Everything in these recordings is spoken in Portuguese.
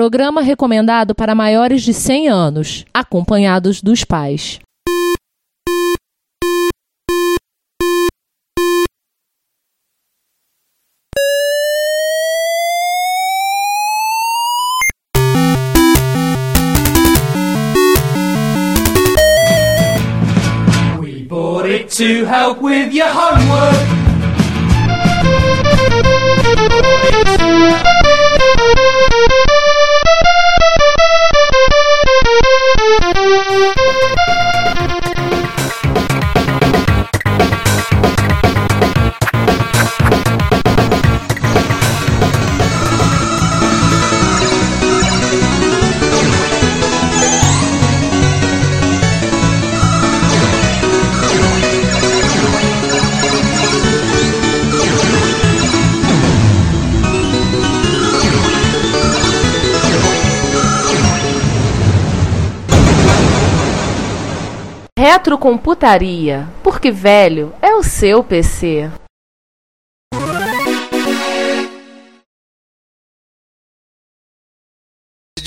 Programa recomendado para maiores de 100 anos, acompanhados dos pais. We bought it to help with your homework. Retrocomputaria, porque velho é o seu PC.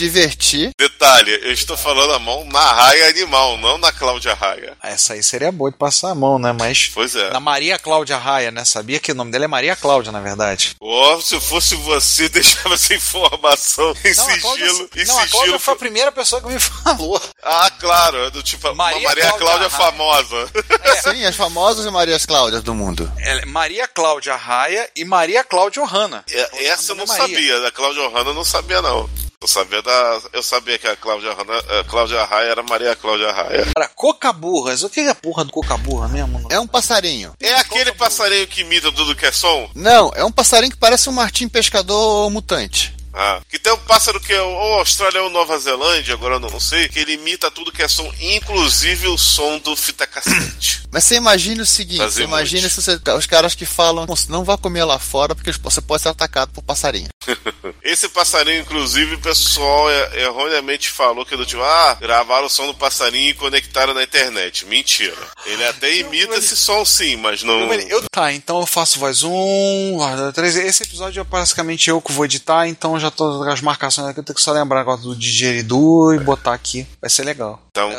Divertir. Detalhe, eu estou falando a mão na raia animal, não na Cláudia Raia. Essa aí seria boa de passar a mão, né? Mas. Pois é. Na Maria Cláudia Raia, né? Sabia que o nome dela é Maria Cláudia, na verdade. Ó, se fosse você, deixava essa informação em Não, a Cláudia, sigilo. Em não, a Cláudia sigilo. foi a primeira pessoa que me falou. Ah, claro, é do tipo Maria Maria Cláudia Cláudia famosa. Sim, as famosas Marias Cláudias do mundo. É Maria Cláudia Raia e Maria Cláudia Ohana. É, Essa eu não Maria. sabia, da Cláudia Hanna eu não sabia não. Eu sabia da, eu sabia que a Cláudia a Cláudia Raia era Maria Cláudia Raia. Cara, cocaburras. O que é a porra do cocaburra mesmo? É um passarinho. É aquele passarinho que imita tudo que é som? Não, é um passarinho que parece um martim pescador mutante. Ah, que tem um pássaro que é ou Austrália ou Nova Zelândia, agora eu não sei, que ele imita tudo que é som, inclusive o som do fita cassete. Mas você imagina o seguinte, você imagina se você, os caras que falam, "Bom, não vá comer lá fora porque você pode ser atacado por passarinho. Esse passarinho, inclusive, o pessoal er- erroneamente falou que do tipo, ah, gravaram o som do passarinho e conectaram na internet. Mentira. Ele até imita esse som sim, mas não. Eu, tá, então eu faço voz 1, voz 2, 3. Esse episódio é basicamente eu que vou editar, então já tô com as marcações aqui. Eu tenho que só lembrar agora do digeridu e botar aqui. Vai ser legal. Então,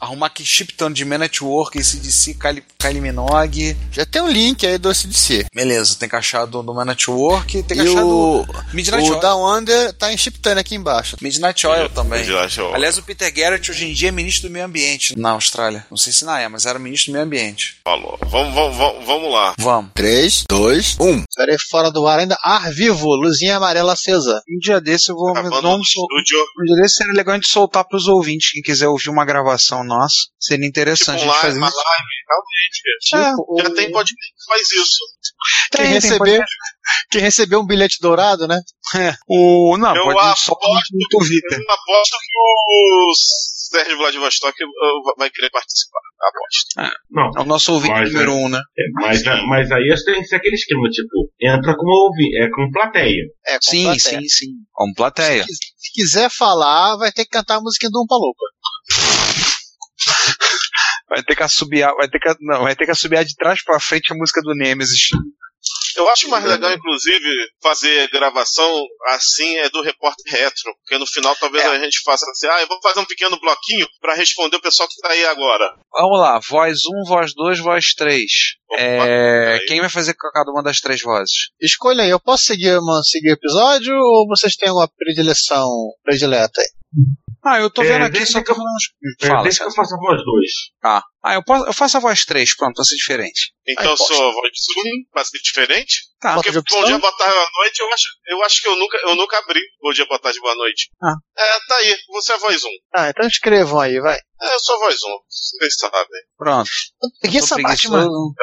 arrumar aqui chiptando de Man Network, ACDC, Kylie, Kylie Minogue. Já tem um link aí do SDC. Beleza, tem que achar do, do Man Network, tem que E achar o, do Midnight o Oil. Down Under tá em Chiptune aqui embaixo. Midnight Oil também. Midnight Oil. Aliás, o Peter Garrett hoje em dia é ministro do meio ambiente na Austrália. Não sei se não é, mas era ministro do meio ambiente. falou. Vamos, vamos, vamos, vamos lá. Vamos. 3, 2, 1. Estarei fora do ar ainda. Ar vivo, luzinha amarela acesa. Um dia desse eu vou. Vamos no sol- estúdio. um dia desse seria legal a gente soltar pros ouvintes. Quem quiser ouvir uma gravação nossa, seria Tipo, interessante a gente live, fazer uma live, realmente. Tipo, Já o- tem podcast que faz isso. quem, Tem, tem recebeu, podcast. quem recebeu um bilhete dourado, né? É. O, não, Eu pode só aposto- no Twitter. Eu aposto que o Sérgio Vladivostok uh, vai querer participar. Aposto. Não, É o nosso ouvinte Mas, número um, né? é, mas, mas aí tem que ser aquele esquema, tipo, entra como ouvi, é com plateia. É, com Sim, plateia. sim, sim. Como plateia. Se, se quiser falar, vai ter que cantar a musiquinha do Umpa Lupa. Vai ter que assobiar, vai ter que, não, vai ter que assobiar de trás pra frente a música do Nemesis. Eu acho mais legal, inclusive, fazer gravação assim é do repórter retro. Porque no final talvez É. a gente faça assim, ah, eu vou fazer um pequeno bloquinho pra responder o pessoal que tá aí agora. Vamos lá, voz 1, voz 2, voz 3. Opa, É, quem vai fazer com cada uma das três vozes? Escolha aí, eu posso seguir, uma, seguir o episódio ou vocês têm alguma predileção predileta aí? Ah, eu tô É, vendo aqui deixa só que eu- tô falando. É, Fala, deixa que eu faça a voz 2. Ah, ah eu, posso, eu faço a voz 3, pronto, vai ser diferente. Então Aí, poxa. sua voz Zoom vai ser diferente. Tá. Porque bom dia, boa tarde, boa noite, eu acho, eu acho que eu nunca, eu nunca abri bom dia, boa tarde, boa noite. Ah. É, tá aí, você é voz 1. Ah, então escrevam aí, vai. É, eu sou voz 1, vocês sabem. Pronto. Tô bate, preguiçoso. mano.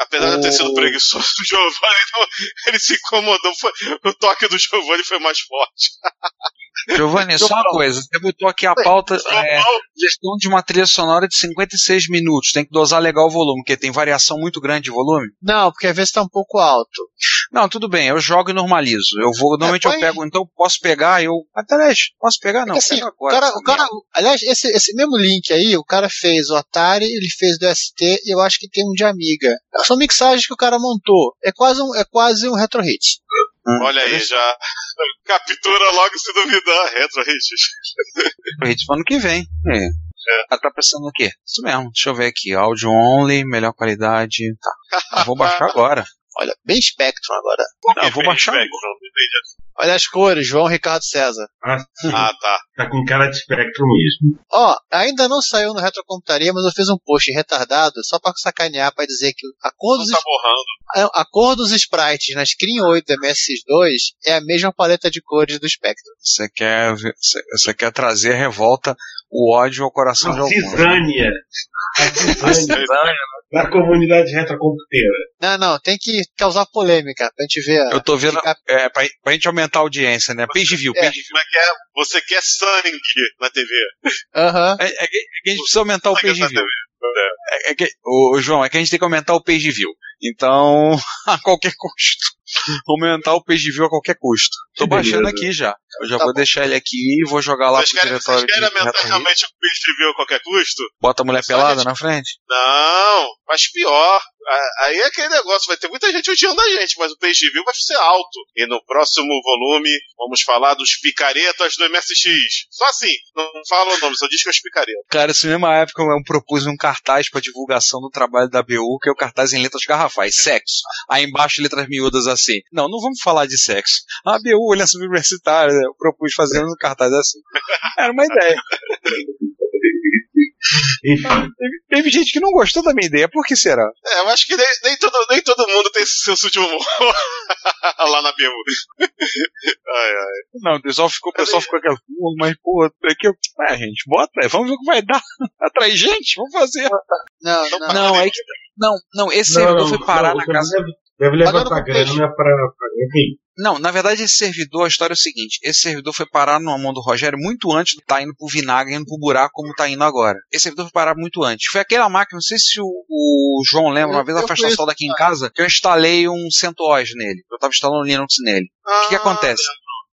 Apesar de eu ter sido preguiçoso do Giovanni, então, ele se incomodou. Foi, o toque do Giovanni foi mais forte. Giovanni, só uma coisa. Você botou aqui a pauta é, gestão de uma trilha sonora de 56 minutos. Tem que dosar legal o volume, porque tem variação muito grande de volume. Não, porque às vezes tá um pouco alto. Não, tudo bem, eu jogo e normalizo. Eu vou, normalmente eu põe- pego, então posso pegar, eu. Até aliás, posso pegar? Não, Porque, assim, agora. cara, o cara, aliás, esse, esse mesmo link aí, o cara fez o Atari, ele fez do ST e eu acho que tem um de Amiga. São mixagens que o cara montou. É quase um, é quase um retro hit. Olha aí, já captura logo se duvidar. Retro Hits. Hits pro ano que vem. É. Ela tá pensando o quê? Isso mesmo. Deixa eu ver aqui. Áudio only, melhor qualidade. Tá. Eu vou baixar agora. Olha, bem Spectrum agora. Não, eu vou baixar agora. Spectrum, entendi. Olha as cores, João Ricardo César. Ah. Ah, tá. Tá com cara de Spectrum mesmo. Ó, ainda não saiu no Retrocomputaria, mas eu fiz um post retardado só pra sacanear, pra dizer que a cor dos, tá borrando. a, a cor dos sprites na Screen 8 do MSX2 é a mesma paleta de cores do Spectrum. Você quer, você- quer trazer a revolta, o ódio ao coração de A alguns. cisânia. A cisânia da comunidade retrocomputeira. Não, não, tem que causar polêmica pra gente ver. Eu tô vendo, ficar- é, pra, pra gente aumentar a audiência, né? Page view, É. page view. Como é que é? Você quer sangue na TV. Aham. É, é que, é que a gente precisa aumentar o page na view. É, é que, ô, João, é que a gente tem que aumentar o page view. Então, a qualquer custo. Aumentar o page view a qualquer custo. Tô baixando aqui já. Eu já Tá vou bom. deixar ele aqui e vou jogar lá Vocês pro querem, diretório vocês querem aumentar realmente o page view a qualquer custo? Bota a mulher Só pelada gente- na frente? Não, mas pior. Aí é aquele negócio, vai ter muita gente odiando a gente, mas o page view vai ser alto. E no próximo volume vamos falar dos picaretas do MSX. Só assim, não fala o nome, só diz que é os picaretas. Cara, nessa mesma época eu propus um cartaz pra divulgação do trabalho da BU, que é o cartaz em letras garrafais, sexo. Aí embaixo letras miúdas assim. Não, não vamos falar de sexo. A BU, Aliança Universitária, eu propus fazer um cartaz assim. Era uma ideia. Enfim, Teve, teve gente que não gostou da minha ideia, por que será? É, eu acho que nem, nem todo, nem todo mundo tem de humor lá na BU. ai, ai. Não, o pessoal ficou, o pessoal ficou aquela, "Pô, mas pô, é que eu. É, gente, bota, é, vamos ver o que vai dar. Atrai gente, vamos fazer. Não, não. tá. Não, é que. Não, não, esse servidor foi parar não, na casa. Deve, deve levantar grana pra, pra. Enfim. Não, na verdade, esse servidor, a história é o seguinte: esse servidor foi parar na mão do Rogério muito antes de estar indo pro vinagre, indo pro buraco como tá indo agora. Esse servidor foi parar muito antes. Foi aquela máquina, não sei se o, o João lembra, uma Eu- vez a festa sol daqui em casa, que eu instalei um CentOS nele. Eu tava instalando Linux nele. O que, que acontece?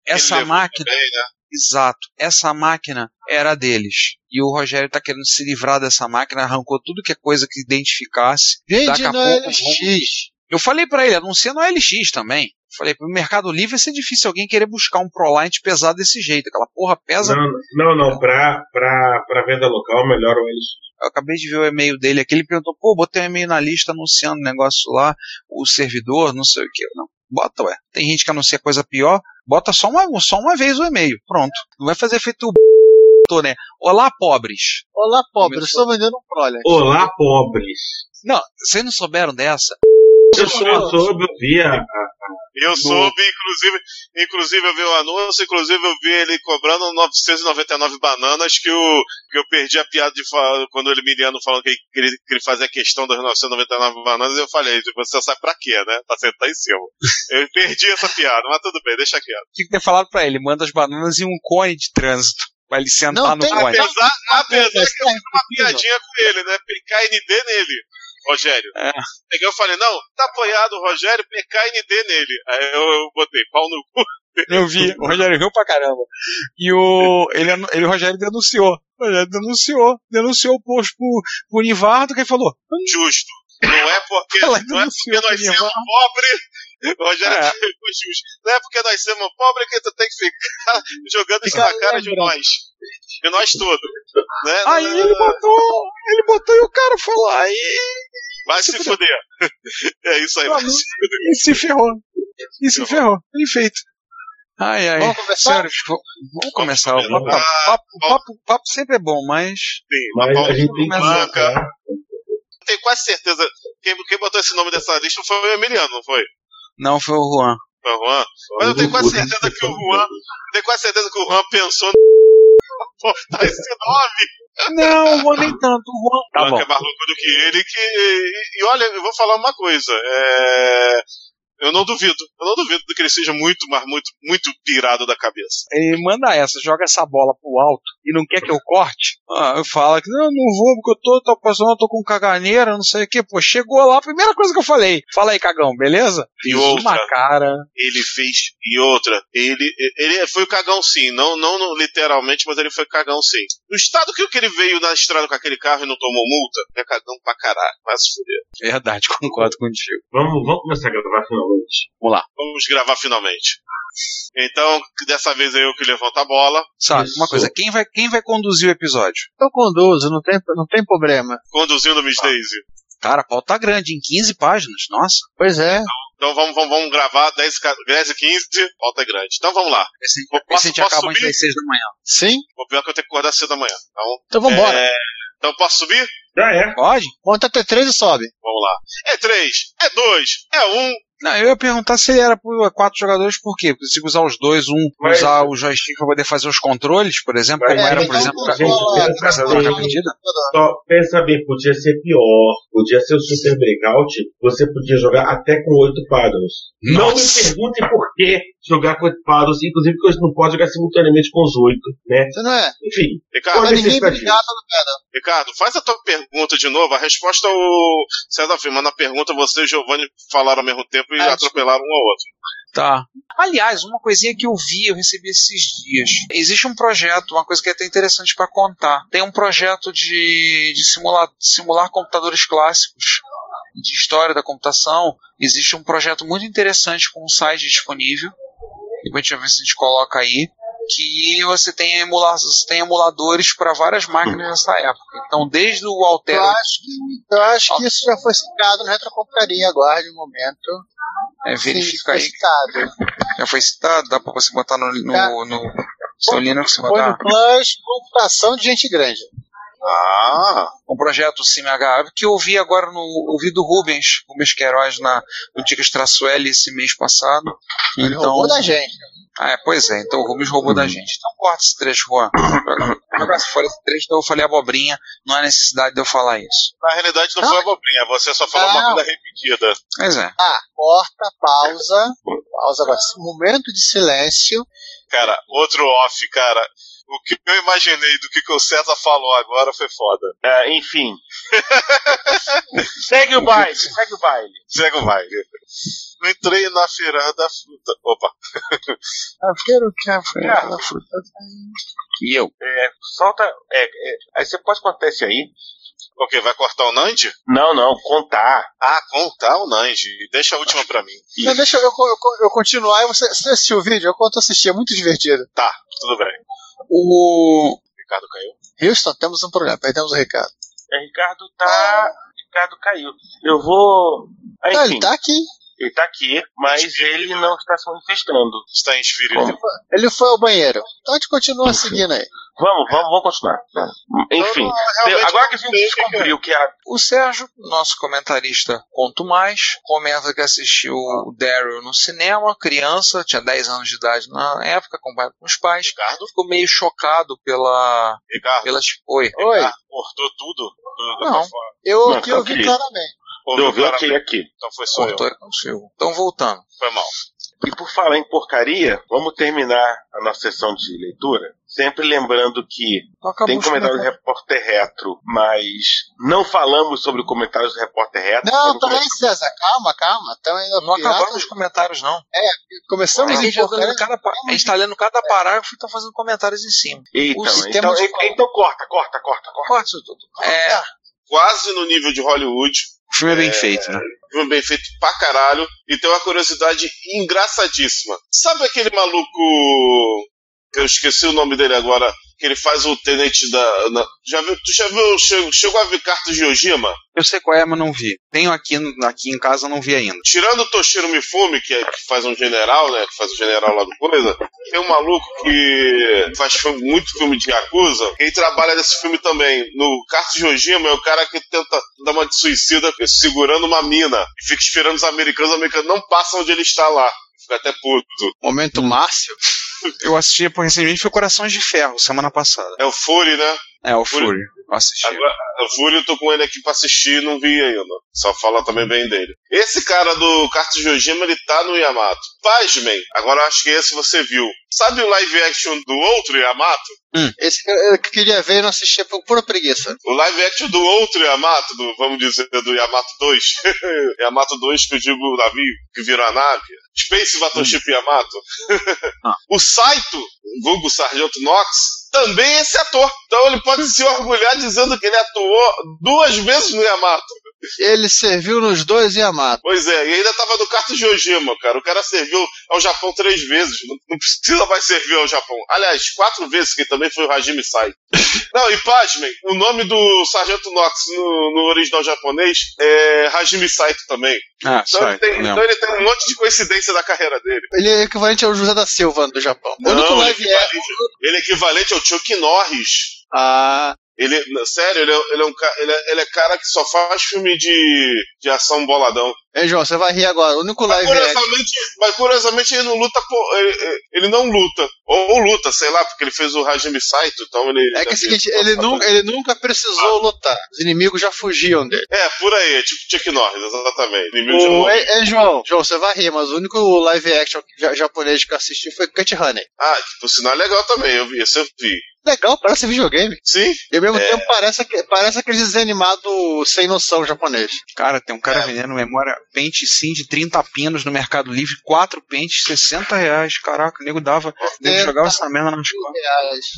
Essa máquina. Bem, né? Exato. Essa máquina era deles. E o Rogério tá querendo se livrar dessa máquina, arrancou tudo que é coisa que identificasse. Vende Daqui a no pouco LX. Eu falei pra ele, anuncia no LX também. Falei, pro Mercado Livre vai ser difícil alguém querer buscar um ProLite pesado desse jeito. Aquela porra pesa. Não, não, não. Pra, pra, pra venda local, melhor o LX. Eu acabei de ver o e-mail dele aqui. Ele perguntou, pô, botei um e-mail na lista anunciando o negócio lá, o servidor, não sei o que. Não, bota, ué. Tem gente que anuncia coisa pior. Bota só uma, só uma vez o e-mail. Pronto. Não vai fazer feito o né? Olá, pobres. Olá, pobre, eu Começou. estou vendendo um Prolect. Olá, pobres. Não, vocês não souberam dessa? Eu sou, eu soube, eu vi a, Eu soube, inclusive, inclusive eu vi o anúncio, inclusive eu vi ele cobrando 999 bananas que, o, que eu perdi a piada de falar, quando o Emiliano falando que ele, que ele, ele fazia questão das 999 bananas, eu falei, você sabe pra quê, né? Pra sentar em cima. Eu perdi essa piada, mas tudo bem, deixa quieto. Tinha que ter falado pra ele, manda as bananas em um cone de trânsito. Pra ele sentar Não, no tem- cone. Apesar, apesar que eu Tá fiz uma piadinha com ele, né? PKND nele, Rogério. É. Peguei eu falei, não, tá apoiado o Rogério, PKND nele. Aí eu, eu botei pau no cu. Eu vi, o Rogério riu pra caramba. E o, ele, ele, o Rogério denunciou. O Rogério denunciou. Denunciou o posto pro, pro Nivardo, que ele falou. Justo. Não é porque, não é porque nós somos pobres. O Rogério É. Não é porque nós somos pobres que tu tem que ficar jogando isso na cara de nós. De nós todos. Né? Aí Não, ele botou, ele botou e o cara falou, aí Vai se fuder. É isso aí, vai se e se ferrou. E se ferrou. Bem feito. Ai, ai. Vamos? Senhores, vo- vamos começar. O papo, começar. papo, papo, papo sempre é bom, mas. Sim, Mas mas a gente tem começar, tenho quase certeza. Quem, quem botou esse nome dessa lista foi o Emiliano, não foi? Não foi o Juan. Foi o Juan? Mas eu tenho quase certeza que o Juan. Tenho quase certeza que o Juan pensou botar esse nome. Não, o Juan nem tanto. O Juan. Tá Juan bom. que é mais louco do que ele. Que, e, e olha, eu vou falar uma coisa. É, eu não duvido. Eu não duvido de que ele seja muito, mas muito, muito pirado da cabeça. Ele manda essa, joga essa bola pro alto e não quer que eu corte. Ah, eu falo que não, não vou, porque eu tô, tô passando, eu tô com caganeira, não sei o que. Pô, chegou lá, a primeira coisa que eu falei. Fala aí, cagão, beleza? E Fiz outra. uma cara. Ele fez. E outra, ele, ele foi o cagão sim. Não, não literalmente, mas ele foi cagão sim. No estado que, que ele veio na estrada com aquele carro e não tomou multa, é cagão pra caralho. Vai se fuder. Verdade, concordo contigo. Vamos, vamos começar a gravar finalmente. Finalmente. Vamos lá. Vamos gravar finalmente. Então, dessa vez é eu que levanto a bola, Sabe, Isso. uma coisa, quem vai, quem vai conduzir o episódio? Eu conduzo, não tem, não tem problema. conduzindo Miss Daisy. Cara, a pauta tá grande, em 15 páginas, nossa. Pois é. Então vamos, vamos, vamos gravar 10, ca- 10 e 15, volta é grande. Então vamos lá. Esse, Posso- esse a gente acaba subir? das 6 da manhã. Sim. O pior é que eu tenho que acordar cedo da manhã. Então, Então vambora. é, então posso subir? Já é. Pode? Monta até três e sobe. Vamos lá. É 3, é 2, é 1. Não, eu ia perguntar se era por quatro jogadores, por quê? Porque se usar os dois, um Mas- usar o joystick pra poder fazer os controles, por exemplo, Mas- como É, era, por exemplo, pra- Gente, pensa pra. Só pensa bem, podia ser pior. Podia ser o Super Breakout. Você podia jogar até com oito quadros. Não me pergunte por que jogar com oito quadros. Inclusive, porque você não pode jogar simultaneamente com os oito, né? Você não é? Enfim. Ricardo, Olha, Mas ninguém brigado no pedal. Ricardo, faz a tua pergunta de novo. A resposta o César afirma. Na pergunta, você e o Giovanni falaram ao mesmo tempo e Ah, atropelaram um ao outro. Tá. Aliás, uma coisinha que eu vi, eu recebi esses dias. Existe um projeto, uma coisa que é até interessante para contar. Tem um projeto de, de simular, simular computadores clássicos, de história da computação. Existe um projeto muito interessante com um site disponível. Depois a gente vai ver se a gente coloca aí. Que você tem, emula você tem emuladores para várias máquinas dessa época. Então, desde o Altero. Eu acho que, eu acho que isso já foi citado no Retrocomputaria, aguarde um momento. É, Sim, verifica foi aí. citado. Já foi citado? Dá para você botar no, no, Tá. no seu Linux Foi no Plus Computação de Gente Grande. Ah, um projeto CIMH que eu vi agora no ouvi do Rubens, Rubens Queiroz na no Dicas Traço L esse mês passado. Ele Então, roubou da gente. Ah, é, pois é, então o Rubens roubou da gente. Então corta esse trecho, Juan. Jogar se fora esse trecho, então eu falei abobrinha, não há necessidade de eu falar isso. na realidade não Não. foi abobrinha. Você só falou uma Não. coisa repetida. Mas é. Ah, corta, pausa. Pausa agora. Momento de silêncio. Cara, outro off, cara. O que eu imaginei do que, que o César falou agora foi foda. Ah, enfim. segue o baile, segue o baile. Segue o baile. Não entrei na feira da fruta. Opa. Quero que a fruta. E eu. É, solta. É, é, aí você pode contar esse aí? Ok, vai cortar o Nandi? Não, não, contar. Ah, contar o Nandi. Deixa a última pra mim. Não, deixa eu, eu, eu, eu continuar e você, você assistiu o vídeo? Eu conto assistir, é muito divertido. Tá, tudo bem. O. Ricardo caiu. Houston, temos um problema, perdemos o Ricardo. É, Ricardo tá. Ricardo caiu. Eu vou. Ah, enfim, ele tá aqui. Ele tá aqui, mas ele não está se manifestando. Está em espírito. Ele foi ao banheiro. Então a gente continua seguindo aí. Vamos, vamos, vamos continuar. Enfim, Eu, realmente agora que a não gente que descobriu que a. O Sérgio, nosso comentarista Conto Mais, comenta que assistiu o Daryl no cinema, criança, tinha 10 anos de idade na época, acompanhado com os pais. Ricardo? Ficou meio chocado pela. Ricardo? pelas. Oi. Oi, Ricardo, Cortou tudo? Do- do- Não. eu Não, aqui ouvi ok. claramente. Ouviu Eu vi claramente? aqui. Então foi só eu. Cortou e consigo. Então, voltando. Foi mal. E por falar em porcaria, vamos terminar a nossa sessão de leitura. Sempre lembrando que Então, acabou tem os comentários do. Repórter Retro, mas não falamos sobre comentários do Repórter Retro. Não, Quando peraí, César, calma, calma. Então ainda Não acabamos piratas. os comentários, não. Começamos a, em gente tá cada, a gente tá lendo cada parágrafo e tá fazendo comentários em cima. Então, O então, de- então, então corta, corta, corta, corta. Corta isso tudo. É, Quase no nível de Hollywood. O filme é bem feito, né? Filme bem feito pra caralho. E tem uma curiosidade engraçadíssima. Sabe aquele maluco. que Eu esqueci o nome dele agora. Que ele faz o tenente da. na- já viu, tu já viu? Chegou, chegou a ver cartas de Yojima? Eu sei qual é, mas não vi. Tenho aqui, aqui em casa, não vi ainda. Tirando o Toshiro Mifumi, que, é- que faz um general, né? Que faz o general lá do coisa, tem um maluco que faz filme- muito filme de Yakuza, ele trabalha nesse filme também. No Cartas de Ojima é o cara que tenta dar uma de suicida segurando uma mina e fica esperando os americanos, os americanos não passam onde ele está lá. Fica até puto. Momento Márcio. Eu assisti por recentemente foi Corações de Ferro, semana passada. É o Fury, né? É, o Fury. Fury. Assisti. Agora, o Fury eu tô com ele aqui pra assistir e não vi ainda. Só fala também bem dele. Esse cara do Cartas de Ojima, ele tá no Yamato. Pasmem, agora eu acho que esse você viu. Sabe o live action do outro Yamato? Esse que eu queria ver e não assistia por pura preguiça. O live action do outro Yamato, do, vamos dizer, do Yamato 2. Yamato 2, que eu digo o navio que virou a nave. Space Battleship Yamato. Ah. O Saito, vulgo Sargento Nox, também é esse ator. Então ele pode se orgulhar dizendo que ele atuou duas vezes no Yamato. Ele serviu nos dois Yamato. Pois é, e ainda tava no Kato Jojima, cara. O cara serviu ao Japão três vezes. Não, não precisa mais servir ao Japão. Aliás, quatro vezes, que também foi o Hajime Sai. Não, e pasmem, o nome do Sargento Nox no, no original japonês é Hajime Saito também. Ah, Então, sai. ele tem, Não. então ele tem um monte de coincidência da carreira dele. Ele é equivalente ao José da Silva do Japão. O único Não, ele, é live é. equivalente, ele é equivalente ao Chuck Norris. Ah, Ele, sério, ele é, ele é um ele é, ele é cara que só faz filme de, de ação boladão. hein, João, você vai rir agora. O único Mas live é. curiosamente, mas curiosamente ele não luta por. Ele, ele não luta. Ou, luta, sei lá, porque ele fez o Hajime Saito, então ele. É que é o seguinte, ele nunca, ele nunca precisou lutar. Os inimigos já fugiam dele. É, por aí, é tipo Chuck Norris, exatamente. Inimigo O, é, é, João, João, você vai rir, mas o único live action ja- japonês que eu assisti foi Cut Honey. Ah, por sinal é legal também, eu vi, esse eu vi. Legal, parece videogame. Sim, E ao mesmo É. tempo parece, parece aquele desenho animado sem noção japonês. Cara, tem um cara É. vendendo memória pente sim de 30 pinos no Mercado Livre, 4 pentes, 60 reais. Caraca, o nego dava. O nego jogava essa merda nas costas.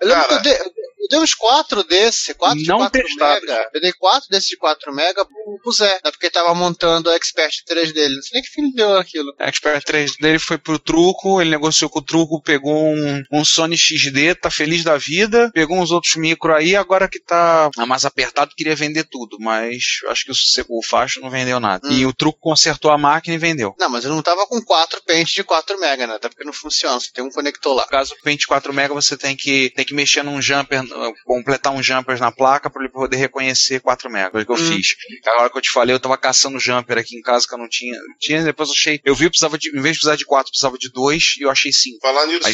Eu lembro Cara. que eu dei, eu dei uns 4 desse, 4 de Não 4 testados. mega. Eu dei 4 desses de 4 mega pro, pro Zé, né, porque ele tava montando o Expert 3 dele. Não sei nem que fim deu aquilo. A Expert 3 dele foi pro truco, ele negociou com o truco, pegou um, um Sony XD, tá feliz da vida, pegou uns outros micro aí, agora que tá mais apertado, queria vender tudo, mas acho que o, o Facho não vendeu nada. Hum. E o truco consertou a máquina e vendeu. Não, mas eu não tava com 4 pentes de 4 mega, né? Até porque não funciona, você tem um conector lá. No caso Paint 4 Mega, você tem que, tem que mexer num jumper, completar um jumper na placa para ele poder reconhecer 4 Mega. Foi o que eu Hum. fiz. A hora que eu te falei, eu tava caçando jumper aqui em casa que eu não tinha. Tinha, depois eu achei. Eu vi que precisava de. Em vez de precisar de 4, precisava de 2 e eu achei 5. falar nisso,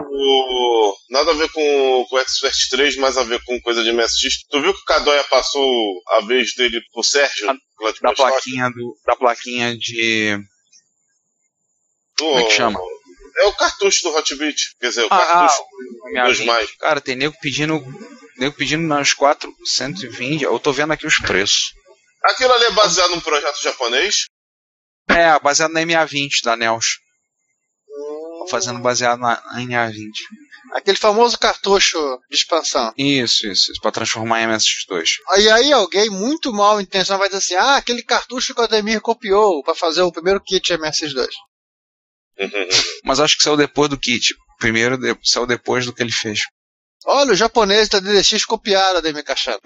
o, nada a ver com, com o Expert 3, mas a ver com coisa de MSX. Tu viu que o Kadoya passou a vez dele pro Sérgio? De Da plaquinha do. Da plaquinha de. Do- Como é que chama? É o cartucho do Hot Beat. Quer dizer, o Ah, cartucho Minha dos mais. Cara, tem nego pedindo. Nego pedindo nas 420. Eu tô vendo aqui os preços. Aquilo ali é baseado num projeto japonês. É, baseado na MA20 da Nels. Tô fazendo baseado na, na MA20. Aquele famoso cartucho de expansão. Isso, isso, isso, pra transformar em MSX2. E aí alguém muito mal intencionado vai dizer assim, ah, aquele cartucho que o Ademir copiou pra fazer o primeiro kit MS2. Mas acho que saiu depois do kit. Primeiro de- saiu depois do que ele fez. Olha, os japoneses da DDX copiaram Ademir Cachado.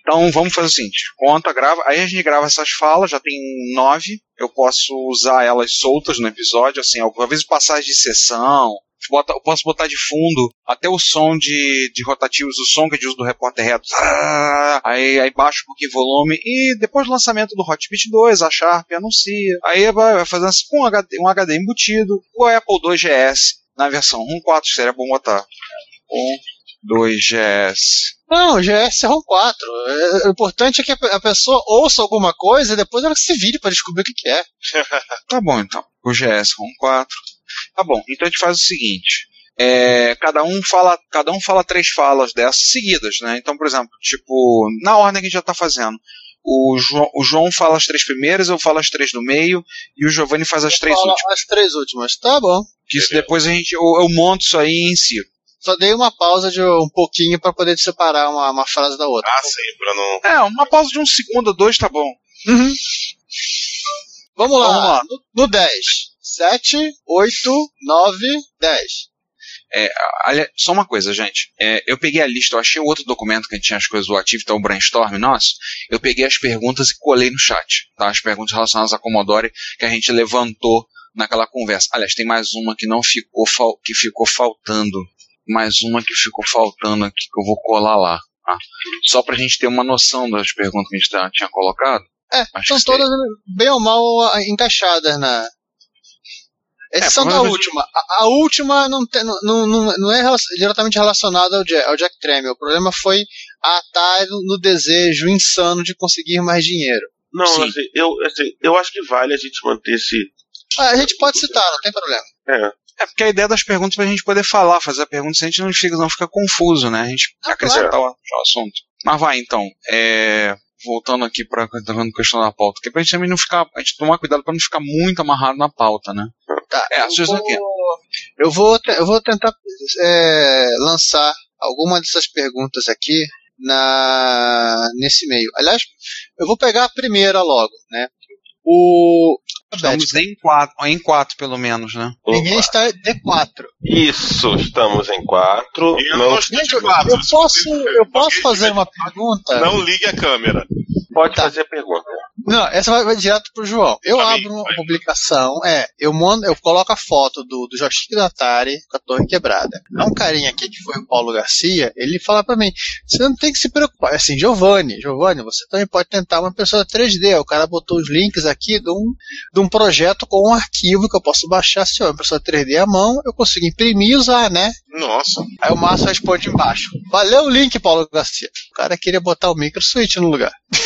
Então vamos fazer o seguinte: conta, grava. Aí a gente grava essas falas, já tem nove. Eu posso usar elas soltas no episódio, assim, às vezes passagem de sessão. Bota, eu posso botar de fundo até o som de, de rotativos, o som que é de uso do repórter reto. Ah, Aí, aí baixa um pouquinho o volume. E depois do lançamento do Hotbit 2, a Sharp anuncia. Aí vai, fazendo assim, com um HD, um HD embutido. O Apple 2 GS na versão 1.4, seria bom botar. 1, 2GS. Não, GS ROM 4. É, O importante é que a pe- a pessoa ouça alguma coisa e depois ela se vire pra descobrir o que, que é. Tá bom, então. O GS ROM 4. Tá bom, então a gente faz o seguinte. É, cada um fala cada um fala três falas dessas seguidas, né? Então, por exemplo, tipo, na ordem que a gente já tá fazendo. O João, o João fala as três primeiras, eu falo as três do meio, e o Giovanni faz as três Fala últimas. As três últimas. Tá bom. Que isso depois a gente, eu, eu monto isso aí em si. Só dei uma pausa de um pouquinho pra poder separar uma, uma frase da outra. Ah, sim, pra não. É, uma pausa de um segundo ou dois tá bom. Uhum. Vamos lá. Vamos lá. No, no 10. 7, 8, 9, 10. Aliás, só uma coisa, gente. É, eu peguei a lista, eu achei outro documento que tinha as coisas do ativo, então o brainstorm nosso. Eu peguei as perguntas e colei no chat. Tá? As perguntas relacionadas a Commodore que a gente levantou naquela conversa. Aliás, tem mais uma que não ficou que ficou faltando. Mais uma que ficou faltando aqui que eu vou colar lá. Tá? Só pra gente ter uma noção das perguntas que a gente tá- tinha colocado. É, Acho são todas bem ou mal encaixadas na. É, Exceção da provavelmente- última. A, a última não, tem, não, não, não é diretamente relacionada ao Jack, ao Jack Tramiel. O problema foi a Atari no desejo insano de conseguir mais dinheiro. Não, Sim. assim, eu, assim, eu acho que vale a gente manter esse. Ah, a gente pode citar, não tem problema. É, É porque a ideia das perguntas é pra gente poder falar, fazer a pergunta, se a gente não fica, não fica confuso, né? A gente Ah, acrescentar o, o assunto. Mas vai então. É, voltando aqui pra tá vendo questão da pauta, que é pra gente também não ficar. A gente tomar cuidado pra não ficar muito amarrado na pauta, né? Tá, É, eu, vou, aqui. eu, vou, eu vou tentar é, lançar alguma dessas perguntas aqui na nesse meio. Aliás, eu vou pegar a primeira logo, né? O Estamos em quatro, em quatro pelo menos, né? ninguém está D4. Isso, estamos em quatro. Eu Não, não estou de quatro. eu posso, eu posso fazer uma pergunta? Não ligue a câmera. Pode Tá. fazer a pergunta. Não, essa vai, vai direto pro João. Eu Pra mim, abro uma vai. publicação, é, eu mando, eu coloco a foto do, do joystick do Atari com a torre quebrada. Há um carinha aqui que foi o Paulo Garcia, ele fala pra mim, você não tem que se preocupar. É Assim, Giovanni, Giovanni, você também pode tentar uma impressora 3D. O cara botou os links aqui de um, de um projeto com um arquivo que eu posso baixar, se eu impressora 3D à mão, eu consigo imprimir e usar, né? Nossa. Aí o Márcio responde embaixo. Valeu o link, Paulo Garcia. O cara queria botar o micro switch no lugar.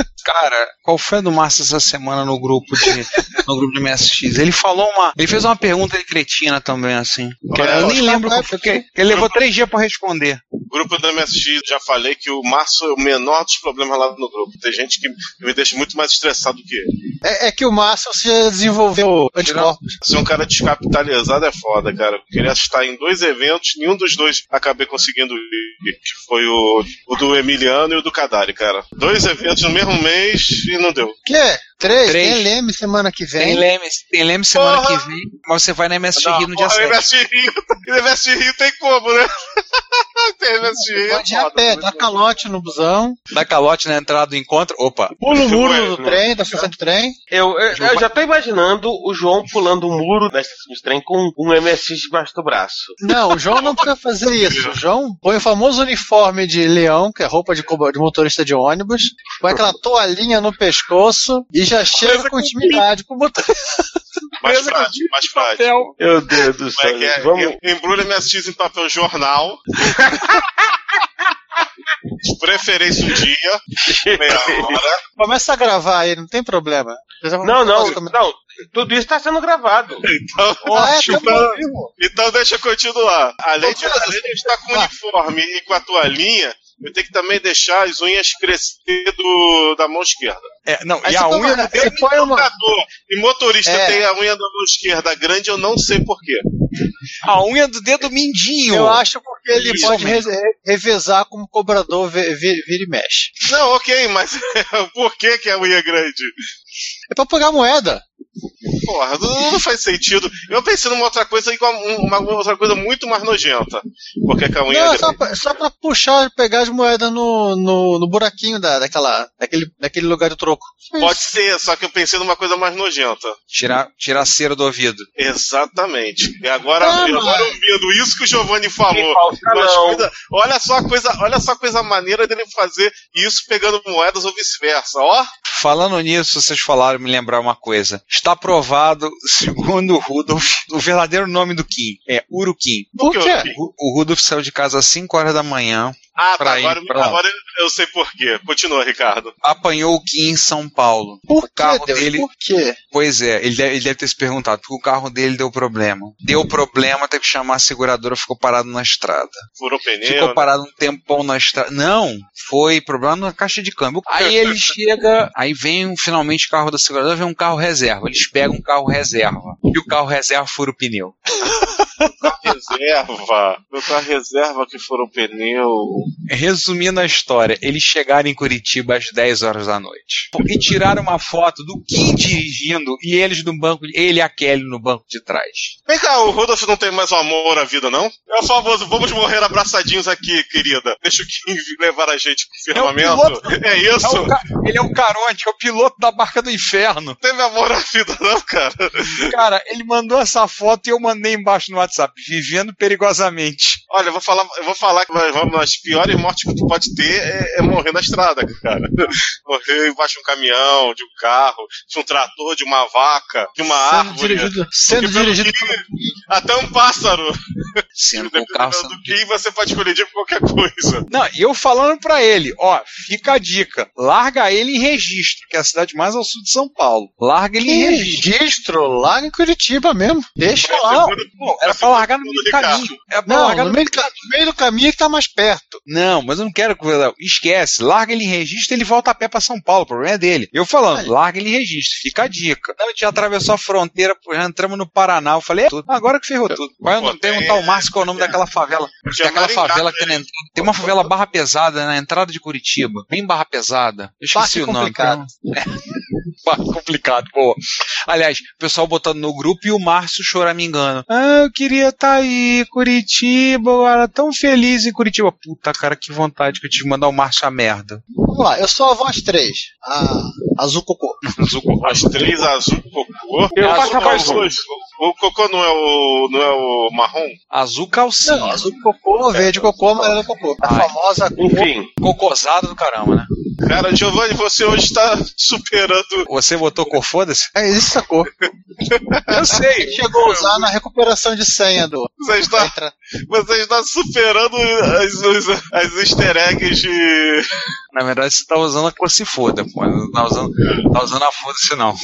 Cara, qual foi a do Márcio essa semana no grupo de no grupo de MSX? Ele falou uma, ele fez uma pergunta de cretina também assim. Que eu nem acho lembro que qual foi, que ele levou três dias pra responder. Grupo do MSX, já falei que o Márcio é o menor dos problemas lá no grupo. Tem gente que me deixa muito mais estressado do que ele. É, é que o Márcio já desenvolveu anticorpos. Ser um cara descapitalizado é foda, cara. Eu queria estar em dois eventos, nenhum dos dois acabei conseguindo ir, que foi o, o do Emiliano e o do Kadari, cara. Dois eventos no mesmo mês e não deu. Que? Três? Três. Tem Leme semana que Tem vem. Leme, tem Leme semana Porra! que vem, mas você vai na MSX Rio no dia Porra, 7. MSX Rio, MSX Rio tem como, né? tem MSX Rio. Pode ir a pé, dá calote no busão. Dá calote na entrada do encontro. Opa, Pula o muro do né? trem, da estação de trem. Eu, eu, eu já tô imaginando o João pulando o muro da estação de trem com um MSX debaixo do braço. Não, o João não precisa fazer isso. O João põe o famoso uniforme de leão, que é roupa de, de motorista de ônibus, põe aquela toalhinha no pescoço e já chega com intimidade com o motorista. Mais prático, mais prático. Meu Deus do é céu. que é? Vamos, Embrulha MSX em papel jornal. Preferência um dia, meia hora. Começa a gravar aí, não tem problema. Não, não, não. Tudo isso tá sendo gravado. Então, Ah, é, Então, então deixa eu continuar. Além de, além de estar com o uniforme e com a toalhinha, eu tenho que também deixar as unhas crescer do, da mão esquerda. é, não, Aí e a põe unha do dedo você põe uma, e motorista É. tem a unha da mão esquerda grande, eu não sei porquê. a unha do dedo mindinho. Eu acho porque ele Isso pode re- re- revezar como cobrador vi- vi- vira e mexe. Não, ok, mas por que, que a unha é grande? É pra pagar moeda. Porra, não, não faz sentido. Eu pensei numa outra coisa igual uma, uma outra coisa muito mais nojenta. Porque que a unha Não, é só pra, só pra puxar, pegar as moedas no, no, no buraquinho da, daquela, daquele, daquele lugar do troco. Pode ser, só que eu pensei numa coisa mais nojenta. Tirar, tirar a cera do ouvido. Exatamente. E agora, Ah, agora ouvindo isso que o Giovanni falou. Coisa- olha só a coisa, olha só a coisa maneira dele fazer isso pegando moedas ou vice-versa, ó. Falando nisso, vocês falaram, me lembrar uma coisa. Está provado, segundo o Rudolf, o verdadeiro nome do Kim é Urukim. Por que quê? eu- O, o Rudolf saiu de casa às 5 horas da manhã, Ah, tá, agora, pra- agora eu sei por quê. Continua, Ricardo. apanhou o Kim em São Paulo. Por o carro Deus? dele. Por quê? Pois é, ele deve, ele deve ter se perguntado, porque o carro dele deu problema. Deu problema, teve que chamar a seguradora, ficou parado na estrada. Furou pneu. Ficou né? parado um tempão na estrada. Não, foi problema na caixa de câmbio. Aí ele chega, aí vem finalmente o carro da seguradora, vem um carro reserva. Eles pegam um carro reserva. E o carro reserva fura o pneu. Reserva. Meu carro reserva que furou pneu. Resumindo a história, eles chegaram em Curitiba às 10 horas da noite. E tiraram uma foto do Kim dirigindo e eles no banco, ele e a Kelly no banco de trás. Vem cá, o Rudolf não tem mais um amor à vida, não? É o famoso, vamos morrer abraçadinhos aqui, querida. Deixa o Kim levar a gente pro É o firmamento. piloto. É isso? É ca- ele é o Caronte, é o piloto da barca do inferno. Não teve amor à vida, não, cara. Cara, ele mandou essa foto e eu mandei embaixo no WhatsApp, vivendo perigosamente. Olha, eu vou falar, eu vou falar que uma das piores mortes que tu pode ter é, é morrer na estrada, cara. Morrer embaixo de um caminhão, de um carro, de um trator, de uma vaca, de uma Sendo árvore. dirigido, sendo dirigido que- Até um pássaro. Sendo com carro Dependendo sendo do que você pode colidir por qualquer coisa. Não, e eu falando pra ele, ó, fica a dica, larga ele em registro, que é a cidade mais ao sul de São Paulo. Larga ele em Que registro. registro lá em Curitiba mesmo. Deixa lá. Pô, era pra largar no do Ricardo. caminho. Pra Não, no meio, do, no meio do caminho que tá mais perto. Não, mas eu não quero que. Esquece, larga ele em registro ele volta a pé pra São Paulo. O problema é dele. Eu falando, Olha. larga ele em registro, fica a dica. Não, a gente atravessou a fronteira, já entramos no Paraná. Eu falei, é tudo. agora que ferrou tudo. Vai Pô, perguntar tem- ao Márcio qual é o nome daquela favela. Tem Tinha aquela Maringá, favela que tem na entrada. Tem uma favela barra pesada na entrada de Curitiba. Bem barra pesada. Eu esqueci Parque o nome. complicado. Parque complicado, boa. Aliás, o pessoal botando no grupo e o Márcio choramingando. Ah, eu queria estar aí, Curitiba, eu era tão feliz em Curitiba. Puta, cara, que vontade que eu tive de mandar o Márcio a merda. Vamos lá, eu sou a voz 3. A Azul Cocô. As três azul cocô. Eu Azul faço a voz os dois. O cocô não é o, não é o marrom? Azul calcinha. Não, azul cocô, verde cocô, amarelo cocô. A Ai. famosa cocô. Enfim, Cocosado do caramba, né? Cara, Giovanni, você hoje está superando. Você votou cor, foda-se? É, existe essa cor. Eu sei. Chegou a usar na recuperação de senha do. Você está, você está superando as, as easter eggs de. Na verdade, você tá usando a cor se foda, pô. Não tá usando, tá usando a foda-se, não.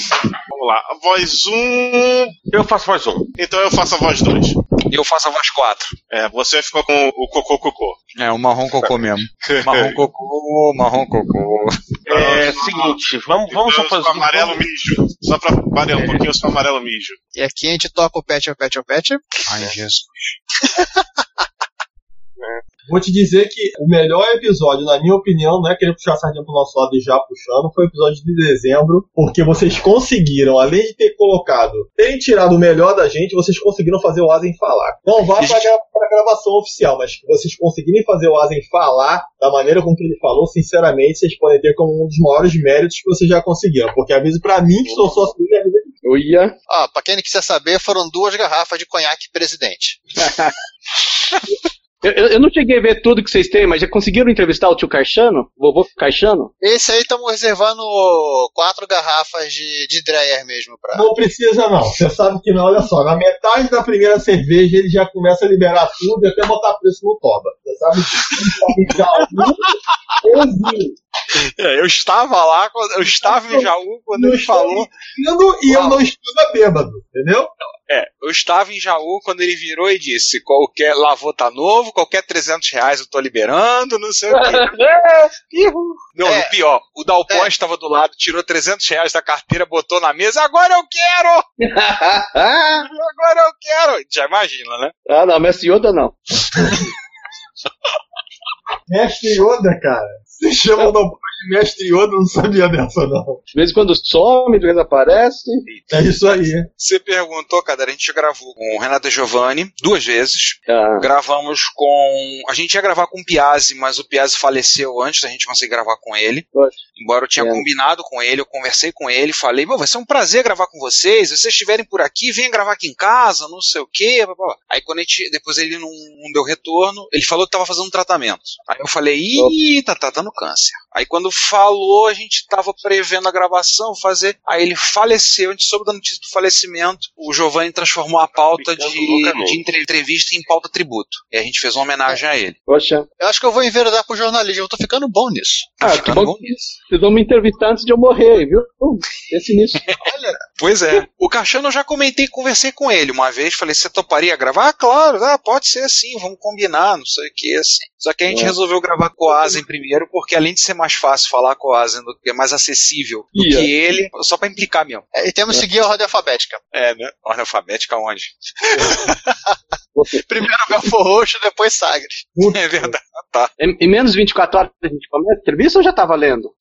Vamos lá. A voz 1. eu faço voz 1. Então eu faço a voz 2. E eu faço a voz 4. É, você ficou com o cocô cocô. É, o marrom cocô mesmo. Marrom cocô, marrom cocô. É seguinte, vamos, vamos só eu fazer. amarelo mijo. Só pra variar um pouquinho, eu sou amarelo mijo. E aqui a gente toca o pet, o pet, o pet. Ai, Jesus. Vou te dizer que o melhor episódio, na minha opinião, não é querer puxar a sardinha pro nosso lado e já puxando, foi o episódio de dezembro, porque vocês conseguiram, além de ter colocado, terem tirado o melhor da gente, vocês conseguiram fazer o Asen falar. Não vá pra, gra pra gravação oficial, mas que vocês conseguirem fazer o Asen falar da maneira com que ele falou, sinceramente, vocês podem ter como um dos maiores méritos que vocês já conseguiram. Porque aviso pra mim, que sou sócio dele, aviso Eu ia. Ó, pra quem não quiser saber, foram duas garrafas de conhaque presidente. Eu, eu- eu não cheguei a ver tudo que vocês têm, mas já conseguiram entrevistar o tio Caixano? Vovô Caixano? Esse aí estamos reservando quatro garrafas de, de Dreyer mesmo pra. Não precisa não. Você sabe que não, olha só, na metade da primeira cerveja ele já começa a liberar tudo e até botar preço no toba. Você sabe ouviu. É, eu estava lá, quando- eu estava em Jaú quando Não ele falou. E eu não estava bêbado, entendeu? É, eu estava em Jaú quando ele virou e disse: qualquer lavô tá novo, qualquer 300 reais eu tô liberando, não sei o quê. Não, É. no pior, o Dalpó É. estava do lado, tirou 300 reais da carteira, botou na mesa, agora eu quero! Agora eu quero! Já imagina, né? ah, não, Mestre Yoda não. Mestre Yoda, cara. Se chama o Nobel de Mestre Yoda, eu não sabia dessa, não. De vez em quando some, de vez aparece. É isso aí. Você perguntou, cara, a gente já gravou com o Renato Giovanni duas vezes. Ah, Gravamos com. A gente ia gravar com o Piazzi, mas o Piazzi faleceu antes da gente conseguir gravar com ele. Poxa. Embora eu tinha É. combinado com ele, eu conversei com ele, falei, "Bom, vai ser um prazer gravar com vocês. Se vocês estiverem por aqui, venham gravar aqui em casa, não sei o quê. blá, blá, blá." Aí quando a gente, depois ele não, não deu retorno, ele falou que tava fazendo um tratamento. Aí eu falei, ih, tá tratando câncer. Aí quando falou, a gente tava prevendo a gravação, fazer. Aí ele faleceu, a gente soube da notícia do falecimento. O Giovanni transformou a pauta de, loucamente. de entre- entrevista em pauta tributo. E a gente fez uma homenagem a ele. poxa. Eu acho que eu vou enveredar pro jornalismo, eu tô ficando bom nisso. Tá Ah, que ficando bom. bom nisso. Vocês vão me entrevistar antes de eu morrer, viu? Hum, pense nisso. Pois é. O Caixano eu já comentei, conversei com ele uma vez, falei, você toparia gravar? Ah, claro, ah, pode ser assim, vamos combinar, não sei o que, assim. Só que a gente É. resolveu gravar com o Asen primeiro, porque além de ser mais fácil falar com o Asen, do que é mais acessível do Ia. que ele, só pra implicar mesmo. É, e temos que seguir a ordem alfabética. É, né? Ordem alfabética onde? Primeiro Belfor Roxo, depois Sagres. É verdade. Em, em menos de 24 horas a gente começa a entrevista ou já tá valendo?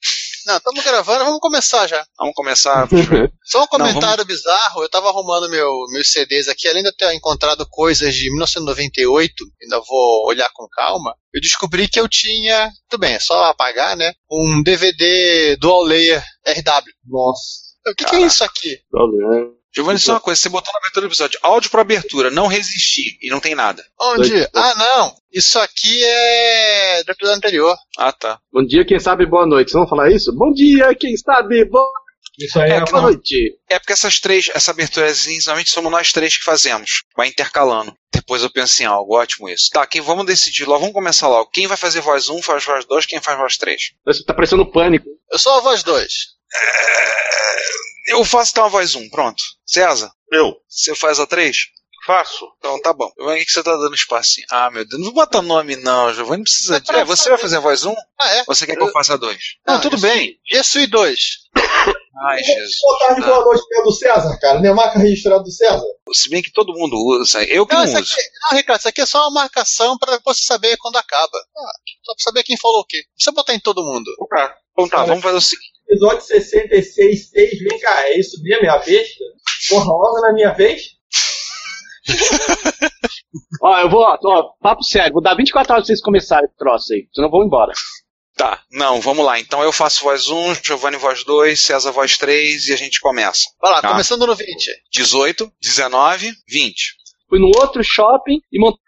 Não, estamos gravando, vamos começar já. Vamos começar. Só um Não, comentário bizarro, eu tava arrumando meu, meus CDs aqui, além de eu ter encontrado coisas de 1998, ainda vou olhar com calma, eu descobri que eu tinha, tudo bem, é só apagar, né, um DVD Dual Layer RW. Nossa. O que, que é isso aqui? Giovanni, só uma coisa, você botou na abertura do episódio, áudio pra abertura, não resistir, e não tem nada. Onde? Ah, não, isso aqui é do episódio anterior. Ah, tá. Bom dia, quem sabe, boa noite. Vocês vão falar isso? Bom dia, quem sabe, boa, Isso aí é, É, boa noite. É porque essas três, essa abertura, normalmente somos nós três que fazemos. Vai intercalando. Depois eu penso em algo, ótimo isso. Tá, quem vamos decidir logo, vamos começar logo. Quem vai fazer voz 1, faz voz 2, quem faz voz 3? Você tá parecendo pânico. Eu sou a voz 2. Eu faço então a voz 1, pronto. César, Eu você faz a 3? faço. Então tá bom. O que que você tá dando espacinho? Ah, meu Deus, não vou botar nome não, Giovanni, não precisa de... pra É, você vai fazer a voz 1? Ah, é? Você quer que eu faça a 2? Não, Não, tudo bem. Je suis 2. Ai, Jesus. Boa tarde, boa noite, é do César, cara. Minha marca registrada do César. Se bem que todo mundo usa, eu que Não, não, isso uso. aqui, não, Ricardo, isso aqui é só uma marcação pra você saber quando acaba. Ah, só pra saber quem falou o quê. Não precisa botar em todo mundo. Tá. Então tá, vamos fazer o seguinte. Episódio 66, 6. Vem cá, é isso mesmo? É a besta? Porra, logo na minha vez? Ó, eu vou, ó, ó, papo sério, vou dar 24 horas pra vocês começarem esse troço aí, senão eu vou embora. Tá, não, vamos lá. Então eu faço voz 1, Giovanni voz 2, César voz 3 e a gente começa. Vai lá, Tá. começando no 20. 18, 19, 20. Fui no outro shopping e montei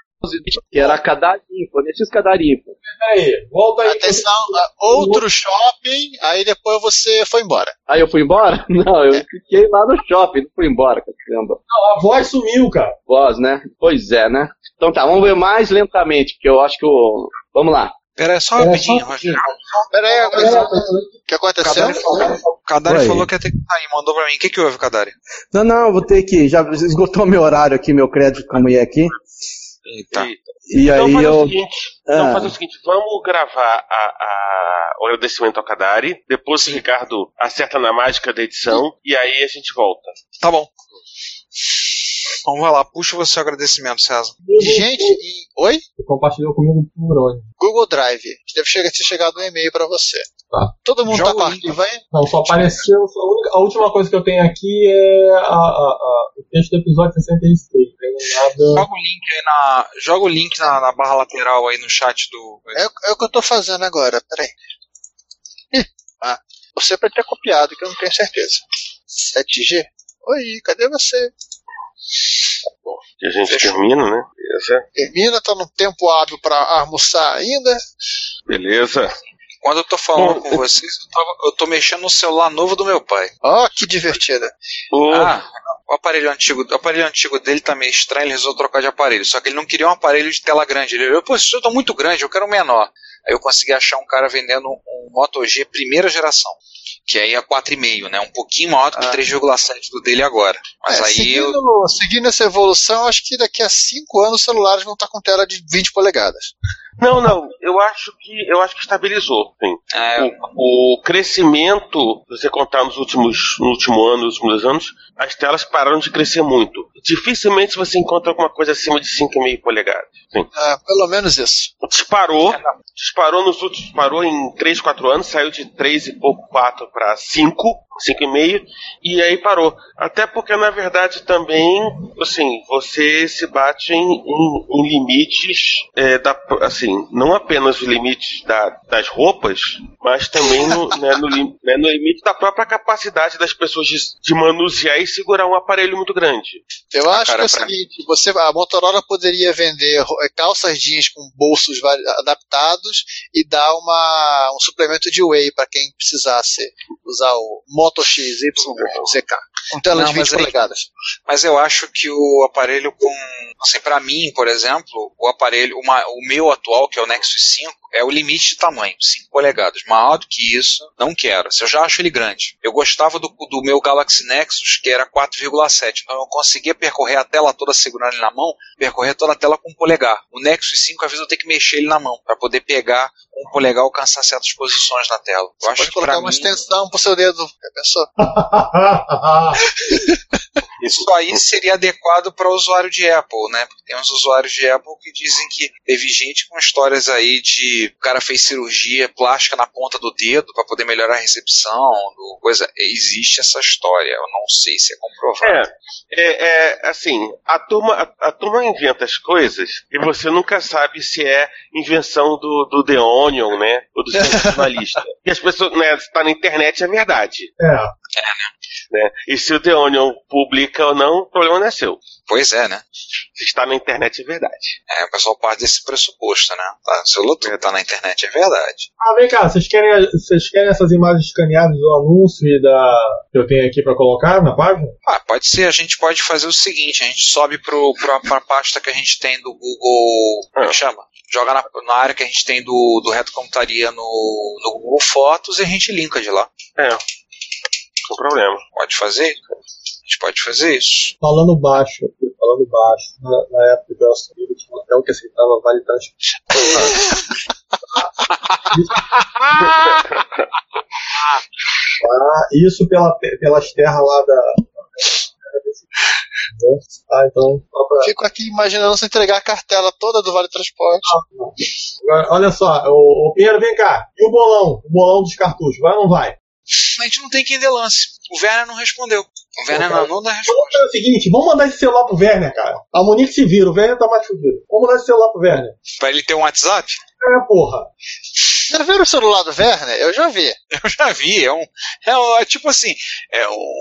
que era a Cadarinfo, nesses Cadarinfo. Peraí, volta aí. Atenção, outro shopping, aí depois você foi embora. Aí eu fui embora? Não, eu fiquei lá no shopping, não fui embora, caramba. Não, a voz sumiu, cara. Voz, né? Pois é, né? Então tá, vamos ver mais lentamente, porque eu acho que o. Vamos lá. Pera aí, só É, rapidinho, Rogério. Pera aí, o que aconteceu? O Kadari Oi. falou que ia ter que sair, mandou pra mim. O que, que houve, Kadari? Não, não, vou ter que. Já esgotou meu horário aqui, meu crédito com a mulher aqui. Eita. E Então aí fazer o eu. seguinte. Então Ah. fazer o seguinte, vamos gravar a, a- o agradecimento ao Kadari, depois o Ricardo acerta na mágica da edição e aí a gente volta. Tá bom. Então vai lá, puxa o seu agradecimento, César. Gente, e... oi? Você compartilhou comigo por onde? Google Drive. Deve chegar, ter chegado um e-mail pra você. Tá. Todo mundo Joga tá com arquivo aí? Não, só apareceu. só a, única- a última coisa que eu tenho aqui é a, a- a- o texto do episódio 66. Não tem nada. Joga o link aí na. Joga o link na, na barra lateral aí no chat do. É, o- é o que eu tô fazendo agora, peraí. Ih, ah, você pode ter copiado, que eu não tenho certeza. 7G? Oi, cadê você? E a gente Fechou. termina, né? Beleza. Termina, tá no tempo hábil pra almoçar ainda. Beleza. Quando eu tô falando Bom, com vocês, eu, tava- eu tô mexendo no celular novo do meu pai. Ó, que divertida. O- Ah, o aparelho antigo, o aparelho antigo dele tá meio estranho, ele resolveu trocar de aparelho. Só que ele não queria um aparelho de tela grande. Ele olhou, pô, esse eu tô muito grande, eu quero um menor. Aí eu consegui achar um cara vendendo um Moto G primeira geração. Que aí é 4,5, né? Um pouquinho maior do que Ah. 3,7 do dele agora. Mas É, aí eu. seguindo, seguindo essa evolução, acho que daqui a 5 anos os celulares vão estar com tela de 20 polegadas. Não, não. Eu acho que eu acho que estabilizou. Sim. É, O, o crescimento, se você contar nos últimos, no último ano, nos últimos anos, as telas pararam de crescer muito. Dificilmente você encontra alguma coisa acima de 5,5 polegadas. Sim. Ah, pelo menos isso. Disparou, disparou nos últimos, disparou em 3, 4 anos, saiu de 3 e pouco, 4 para 5, 5,5, e aí parou. Até porque, na verdade, também, assim, você se bate em, em- em limites, é, da, assim, não apenas os limites da- das roupas, mas também no, né, no, né, no limite da própria capacidade das pessoas de, de manusear e segurar um aparelho muito grande. Eu acho cara, que é o pra- seguinte, você, a Motorola poderia vender eh, calças jeans com bolsos adaptados e dar uma, um suplemento de whey para quem precisasse usar o Moto X YZK com tela Não, de 20 mas polegadas. Mas eu acho que o aparelho com. Assim, pra mim, por exemplo, o aparelho, uma- o meu atual, que é o Nexus 5, é o limite de tamanho, 5 polegadas. Maior do que isso, não quero. Eu já acho ele grande. Eu gostava do, do meu Galaxy Nexus, que era 4,7. Então eu conseguia percorrer a tela toda segurando ele na mão, percorrer toda a tela com um polegar. O Nexus 5, às vezes, eu tenho que mexer ele na mão, para poder pegar com o polegar alcançar certas posições na tela. Eu acho Pode que colocar uma mim, extensão pro seu dedo. Já pensou? Isso aí seria adequado para o usuário de Apple, né? Porque tem uns usuários de Apple que dizem que teve gente com histórias aí de o cara fez cirurgia plástica na ponta do dedo para poder melhorar a recepção, coisa. Existe essa história, eu não sei se é comprovado. É, é, é, assim, a turma, a, a turma inventa as coisas e você nunca sabe se é invenção do, do The Onion, né? Ou do sensacionalista. e as pessoas, né, se tá na internet é verdade. É. Né? E se o The Onion publica ou não, o problema não é seu. Pois é, né? Se está na internet é verdade. É, o pessoal parte desse pressuposto, né? Tá, se o tudo tá na internet é verdade. Ah, vem cá, vocês querem, vocês querem essas imagens escaneadas do anúncio e da que eu tenho aqui pra colocar na página? Ah, pode ser, a gente pode fazer o seguinte, a gente sobe pro, pra, pra pasta que a gente tem do Google. Como é que chama? Joga na, na área que a gente tem do, do Reto Computaria no, no Google Fotos e a gente linka de lá. É, sem problema. Pode fazer? A gente pode fazer isso. Falando baixo falando baixo. Na, na época eu assumi, eu tinha um hotel que aceitava vale transporte. Ah, isso pela, pelas terras lá da. Ah, então. pra- Fico aqui imaginando você entregar a cartela toda do Vale Transporte. Agora, Olha só, o, o Pinheiro, vem cá. E o bolão? O bolão dos cartuchos, vai ou não vai? A gente não tem quem dê lance. O Werner não respondeu. O Werner não, não dá Vamos resposta. fazer o seguinte, vamos mandar esse celular pro Werner, cara. A Monique se vira, o Werner tá mais fudido. Vamos mandar esse celular pro Werner. Pra ele ter um WhatsApp? É, porra. Já viram o celular do Werner? Eu já vi. Eu já vi. É um. É, é tipo assim. É, um,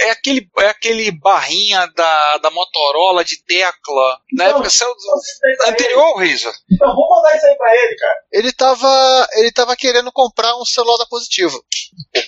é, aquele, é aquele barrinha da, da Motorola de tecla. Na Não, época saiu aí pra anterior ao Razer. Então vamos mandar isso aí pra ele, cara. Ele tava, ele tava querendo comprar um celular da Positivo.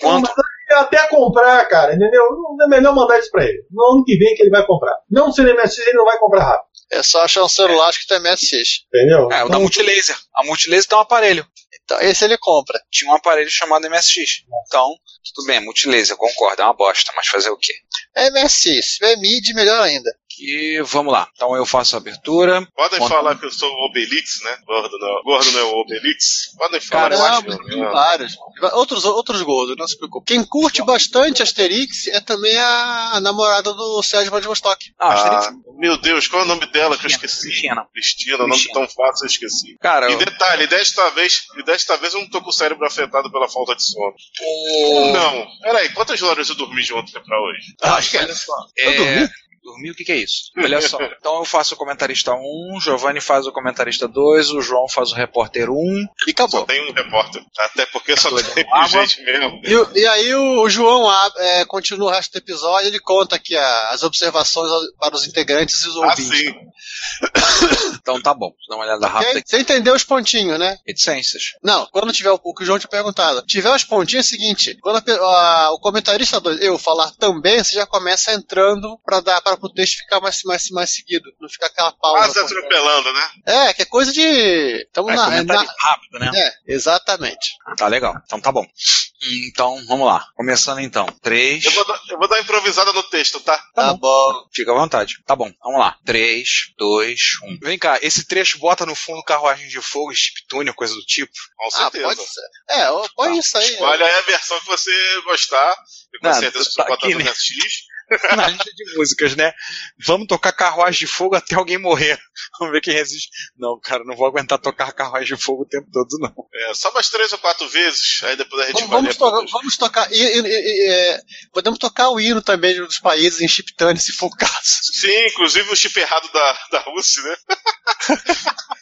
Quanto? Até comprar, cara, entendeu? Não é melhor mandar isso pra ele. No ano que vem que ele vai comprar. Não se ele MSX, ele não vai comprar rápido. É só achar um celular acho que tem MSX. Entendeu? É, o da Então, Multilaser. A Multilaser tem um aparelho. Então, esse ele compra. Tinha um aparelho chamado MSX. Então, tudo bem, Multilaser, concordo, é uma bosta, mas fazer o quê? É MSX. Se é MIDI, melhor ainda. E vamos lá. Então eu faço a abertura. Podem Conta. falar que eu sou o Obelix, né? Gordo não, gordo não é o Obelix. Podem falar Cara, eu que acho eu Não, tem vários. Outros, outros gordos, não se preocupe. Quem curte bastante Asterix é também a, namorada do Sérgio Vladivostok. Ah, Ah, Asterix. meu Deus, qual é o nome dela que eu esqueci? Cristina. Cristina, nome tão fácil eu esqueci. Cara, E detalhe, desta vez, e desta vez eu não tô com o cérebro afetado pela falta de sono. o... Não, peraí, quantas horas eu dormi de ontem pra hoje? Acho que é. olha só. Eu É... dormi? Dormi, o que, que é isso? Olha só. Então eu faço o comentarista 1, o Giovanni faz o comentarista 2, o João faz o repórter 1. E acabou. Só tem um repórter. Até porque só Doido, tem água. gente mesmo. E, e aí o, o João ah, é, continua o resto do episódio, ele conta aqui a- as observações para os integrantes e os Ah, ouvintes. sim. Então tá bom. Dá uma olhada rápida. Você entendeu os pontinhos, né? Reticências. Não, quando tiver o, o que o João tinha perguntado. Tiver os pontinhos é o seguinte: quando a a- o comentarista dois, eu falar também, você já começa entrando para dar para o texto ficar mais, mais, mais seguido. Não ficar aquela pausa. Quase atropelando, né? É, que é coisa de. Estamos É, na, é, na- rápido, né? é, exatamente. Tá legal. Então tá bom. Então, vamos lá. Começando então. 3. Eu vou, dar, eu vou dar uma improvisada no texto, tá? Tá, bom. Fica à vontade. Tá bom, vamos lá. 3, 2, 1. Vem cá, esse trecho bota no fundo carruagem de fogo, chiptune, coisa do tipo. Com Ah, certeza. pode ser. É, põe Tá. isso aí. Escolhe aí a versão que você gostar. E com Não, certeza tá você botar aqui, no né? MSX. Na lista de músicas, né? Vamos tocar carruagem de fogo até alguém morrer. Vamos ver quem resiste. Não, cara, não vou aguentar tocar carruagem de fogo o tempo todo, não. É, só umas três ou quatro vezes, aí depois a gente Vamos, vai vamos, tocar, vamos tocar. e- e- e- é, podemos tocar o hino também dos países em chiptune, se for o caso. Sim, inclusive o chip errado da, da Rússia, né?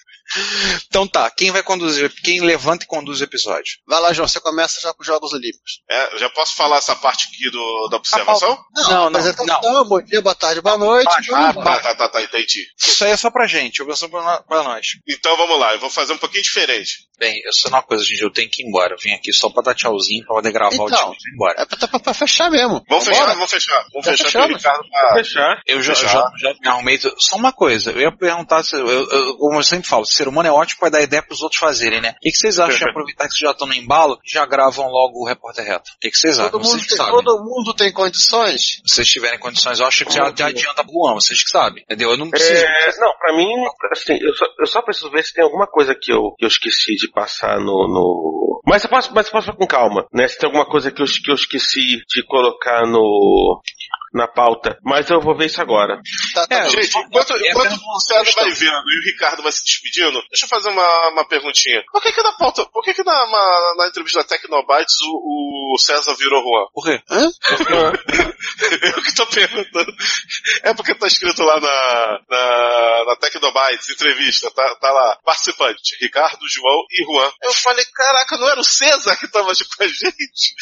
Então tá, quem vai conduzir? Quem levanta e conduz o episódio? Vai lá, João, você começa já com os Jogos Olímpicos. É, eu já posso falar essa parte aqui do, da observação? Não, não, apresentação, Bom dia, boa tarde, boa noite. Ah, tá, tá, tá, tá, entendi. Isso aí é só pra gente, observação pra pra nós. Então vamos lá, eu vou fazer um pouquinho diferente. Bem, eu sei uma coisa, gente, eu tenho que ir embora. Eu vim aqui só pra dar tchauzinho, pra poder gravar o Então. time e ir embora. É pra, pra- pra fechar mesmo. Vamos fechar, vamos fechar. Vamos fechar que o fechamos. Ricardo tá. Fechar. Eu já, Fechar. já, já me arrumei. Só uma coisa, eu ia perguntar, se, eu, eu- como eu sempre falo, ser humano é ótimo pra dar ideia pros outros fazerem, né? O que, que vocês acham de aproveitar que vocês já estão no embalo e já gravam logo o repórter reto? O que, que vocês acham? Todo mundo, tem, todo mundo tem condições? Se vocês tiverem condições, eu acho que já, já adianta pro ano, vocês que sabem. Entendeu? Eu não preciso. É, não, pra mim, assim, eu só, eu só preciso ver se tem alguma coisa que eu, que eu esqueci de passar no. no... Mas eu posso, mas eu posso com calma, né? Se tem alguma coisa que eu, que eu esqueci de colocar no. Na pauta. Mas eu vou ver isso agora. Tá, tá É. Gente, enquanto, É enquanto o César vai vendo e o Ricardo vai se despedindo, deixa eu fazer uma, uma perguntinha. Por que que na pauta, por que que na, na, na entrevista da Tecnobytes o, o César virou Juan? Por quê? eu que tô perguntando. É porque tá escrito lá na, na, na Tecnobytes, entrevista, tá, tá lá, participante, Ricardo, João e Juan. Eu falei, caraca, não era o César que tava aqui com a gente?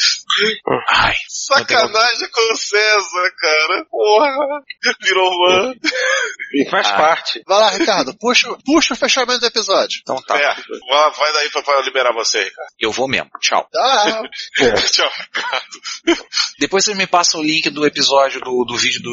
Ai, Sacanagem com o César, cara. Porra, virou Juan. E faz Ah. parte. Vai lá, Ricardo, puxa, puxa o fechamento do episódio. então tá. É, vai- vai daí pra, pra liberar você, Ricardo. Eu vou mesmo. Tchau. Tá. Tchau, Ricardo. Depois vocês me passam o link do episódio do, do vídeo do,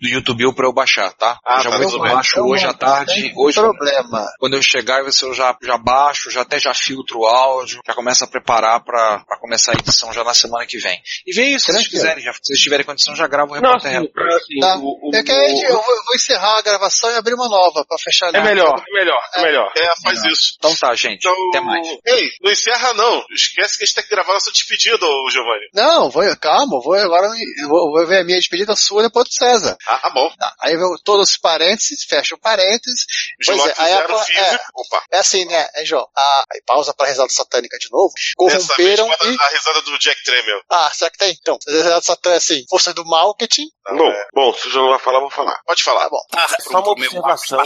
do YouTube pra eu baixar, tá? Ah, eu já tá, vou baixo hoje à tarde. Hoje, problema. quando eu chegar, eu já, já baixo, já até já filtra o áudio, já começa a preparar pra começar a edição já na semana que vem. E vem isso, se vocês quiserem, já, se vocês tiverem condição, já gravo o Não, repórter assim, Tá. o- o- É que aí eu vou, vou encerrar a gravação e abrir uma nova pra fechar É linha. melhor, é melhor, é melhor. É, faz isso. Então tá, gente. Então, Até mais. Ei, não encerra não. Esquece que a gente tem que gravar nossa despedida, ô Giovanni. Não, vou, calma, vou agora vou, vou ver a minha despedida sua depois do César. Ah, bom. Tá, Aí eu todos os parênteses, fecha o parênteses. Pois é, aí a, é, Opa. é assim, né, é, João? A, aí pausa pra risada satânica de novo. Vez, Corromperam e. a risada do Jack Tremel. Ah, será que tem? Então, a risada satânica, assim, força do marketing. Bom, bom, se o João não vai falar, eu vou falar. Pode falar. Tá bom. Ah, Só uma observação.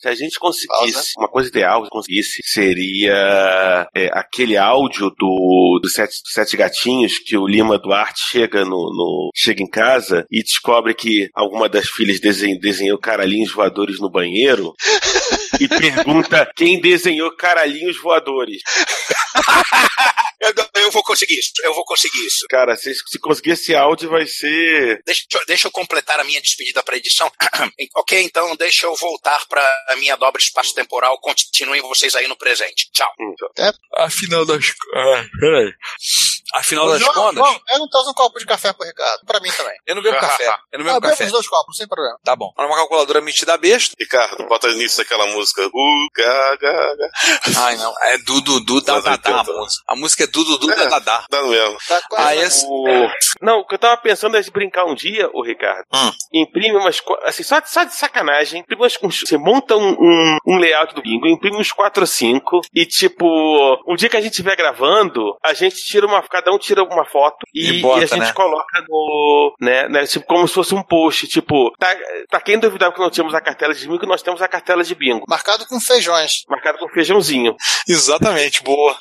Se a gente conseguisse, uma coisa ideal, se conseguisse, seria é, aquele áudio do, do sete, sete Gatinhos que o Lima Duarte chega no, no- chega em casa e descobre que alguma das filhas desen- desenhou caralhinhos voadores no banheiro e pergunta quem desenhou caralhinhos voadores. Eu, eu vou conseguir isso, eu vou conseguir isso. Cara, se, se conseguir esse áudio vai ser... Deixa, eu- deixa eu completar a minha despedida para edição. ok, então deixa eu voltar para a minha dobra espaço-temporal. Continuem vocês aí no presente. Tchau. Afinal das. Ah, peraí. Afinal das João, contas, João, eu não trouxe um copo de café pro Ricardo. Pra mim também. eu não bebo café. Eu não bebo Ah, bebo café. os dois copos, sem problema. Tá bom. Olha uma calculadora metida besta. Ricardo, bota nisso aquela música. Uh, ga, ga, ga. Ai, não. É Dudu da Mas Dadá a 80. música. A música é Dudu É. da Dadá. Dá no mesmo. Tá. Ah, esse. O... Não, o que eu tava pensando é de brincar um dia, o Ricardo. Hum. Imprime umas. Assim, só, só de sacanagem. Imprime umas, você monta um, um, um layout do bingo, imprime uns 4 ou 5. E, tipo, um dia que a gente estiver gravando, a gente tira uma. Cada um tira uma foto e, E bota, e a gente né? coloca no. Né, né, tipo, como se fosse um post. Tipo, tá, pra quem duvidava que não tínhamos a cartela de bingo, nós temos a cartela de bingo. Marcado com feijões. Marcada com feijãozinho. Exatamente, boa.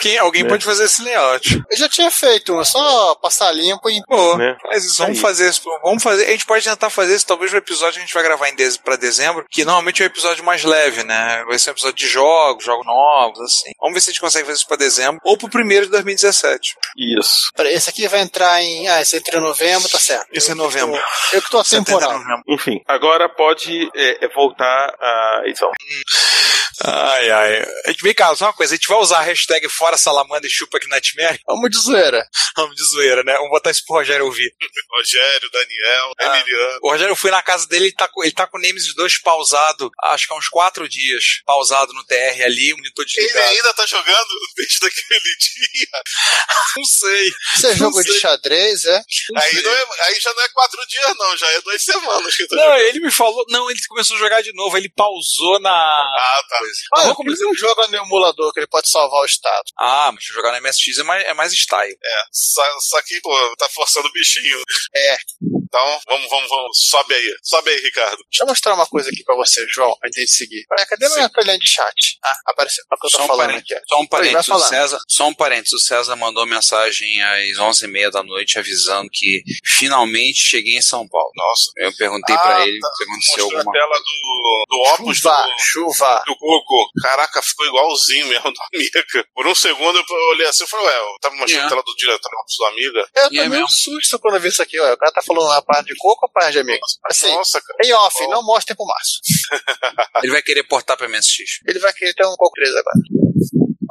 Quem, alguém Né? pode fazer esse layout. Eu já tinha feito um, é só passar limpo e. Boa. Né? Faz isso. Vamos Aí. fazer isso. Vamos fazer. A gente pode tentar fazer isso. Talvez o episódio a gente vai gravar em de... pra dezembro, que normalmente é um episódio mais leve, né? Vai ser um episódio de jogos, jogos novos, assim. Vamos ver se a gente consegue fazer isso pra dezembro. Ou pro primeiro de 2017. Isso. Peraí, esse aqui vai entrar em. Ah, esse entra em novembro, tá certo. Esse é Eu que novembro. tô- Eu que tô atemporal. Enfim, agora pode é, é, voltar a edição. Ai, ai. A gente vem cá, só uma coisa. A gente vai usar a hashtag Fora Salamanda e Chupa aqui na Nightmare? Vamos de zoeira. Vamos de zoeira, né? Vamos botar isso pro Rogério ouvir. Rogério, Daniel, Ah. Emiliano. O Rogério, eu fui na casa dele, ele tá com, ele tá com o Nemesis 2 pausado, acho que há uns quatro dias, pausado no TR ali, o monitor Ele desligado. ainda tá jogando desde aquele dia. Não sei. Isso é Não jogo sei. de xadrez, é? Aí, não é- aí já não é quatro dias, não, já é duas semanas que tá Não, jogando. ele me falou, não, ele começou a jogar de novo, ele pausou na... Ah, tá. Ah, vamos por que você não joga no emulador que ele pode salvar o estado? Ah, mas jogar no MSX é mais, é mais style. É, só, só que, pô, tá forçando o bichinho. É. Então, vamos, vamos, vamos. Sobe aí. Sobe aí, Ricardo. Deixa eu mostrar uma coisa aqui pra você, João, antes de seguir. Peraí, cadê minha trilha de chat? Ah, apareceu. É o que eu tô Só um, falando parênteses, aqui. só um Oi, parênteses, o. César, só um parênteses, o César mandou mensagem às 11h30 da noite avisando que finalmente cheguei em São Paulo. Nossa. Eu perguntei Ah, pra ele tá. se aconteceu Mostrou a alguma tela do, do Opus Chuva, do, chuva. do Coco. Caraca, ficou igualzinho mesmo do Amiga. Por um segundo eu olhei assim e falei, ué, eu tava mostrando É. a tela do diretor do Amiga. Eu E é tomei um mesmo? susto quando eu vi isso aqui, ó. O cara tá falando a parte de coco ou a parte de amigo? Assim, Nossa, cara. em off, Oh. não mostrem pro Márcio. Ele vai querer portar pra MSX. Ele vai querer ter um coco 3 agora.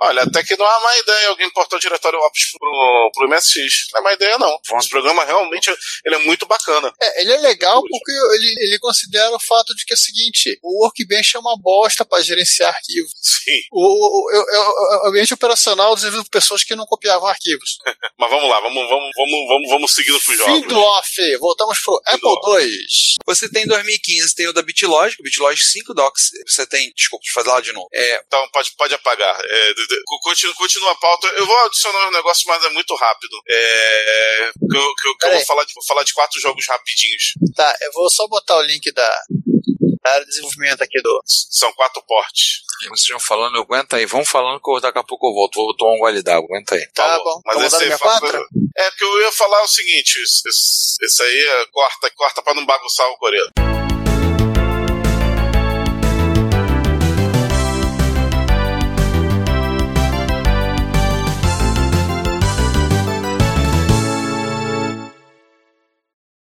Olha, até que não é má ideia alguém portar o diretório Opus pro, pro MSX. Não é má ideia, não. Esse programa realmente ele é muito bacana. É, ele é legal porque ele, ele considera o fato de que é o seguinte: o Workbench é uma bosta para gerenciar arquivos. Sim. O, o, o, o- o ambiente operacional desenvolvido por pessoas que não copiavam arquivos. Mas vamos lá, vamos, vamos, vamos, vamos, vamos seguindo pros jogos. Fim do off, voltamos pro Apple II. Você tem em 2015, tem o da BitLogic, o BitLogic 5 Docs. Você tem, desculpa, deixa eu fazer lá de novo. É, Então pode, pode apagar. É, continua, continua a pauta. Eu vou adicionar um negócio, mas é muito rápido. É, que eu, que eu- que eu vou, falar de, vou falar de quatro jogos rapidinhos. Tá, eu vou só botar o link da, da área de desenvolvimento aqui do. São quatro portes. vocês estão falando, aguenta aí. Vamos falando que eu- daqui a pouco eu volto. Vou tomar um gole d'água, aguenta aí. Tá Falou. bom. Mas Vamos esse dar aí quatro? É que eu ia falar o seguinte: esse, esse aí é, corta, corta pra não bagunçar o Coreia.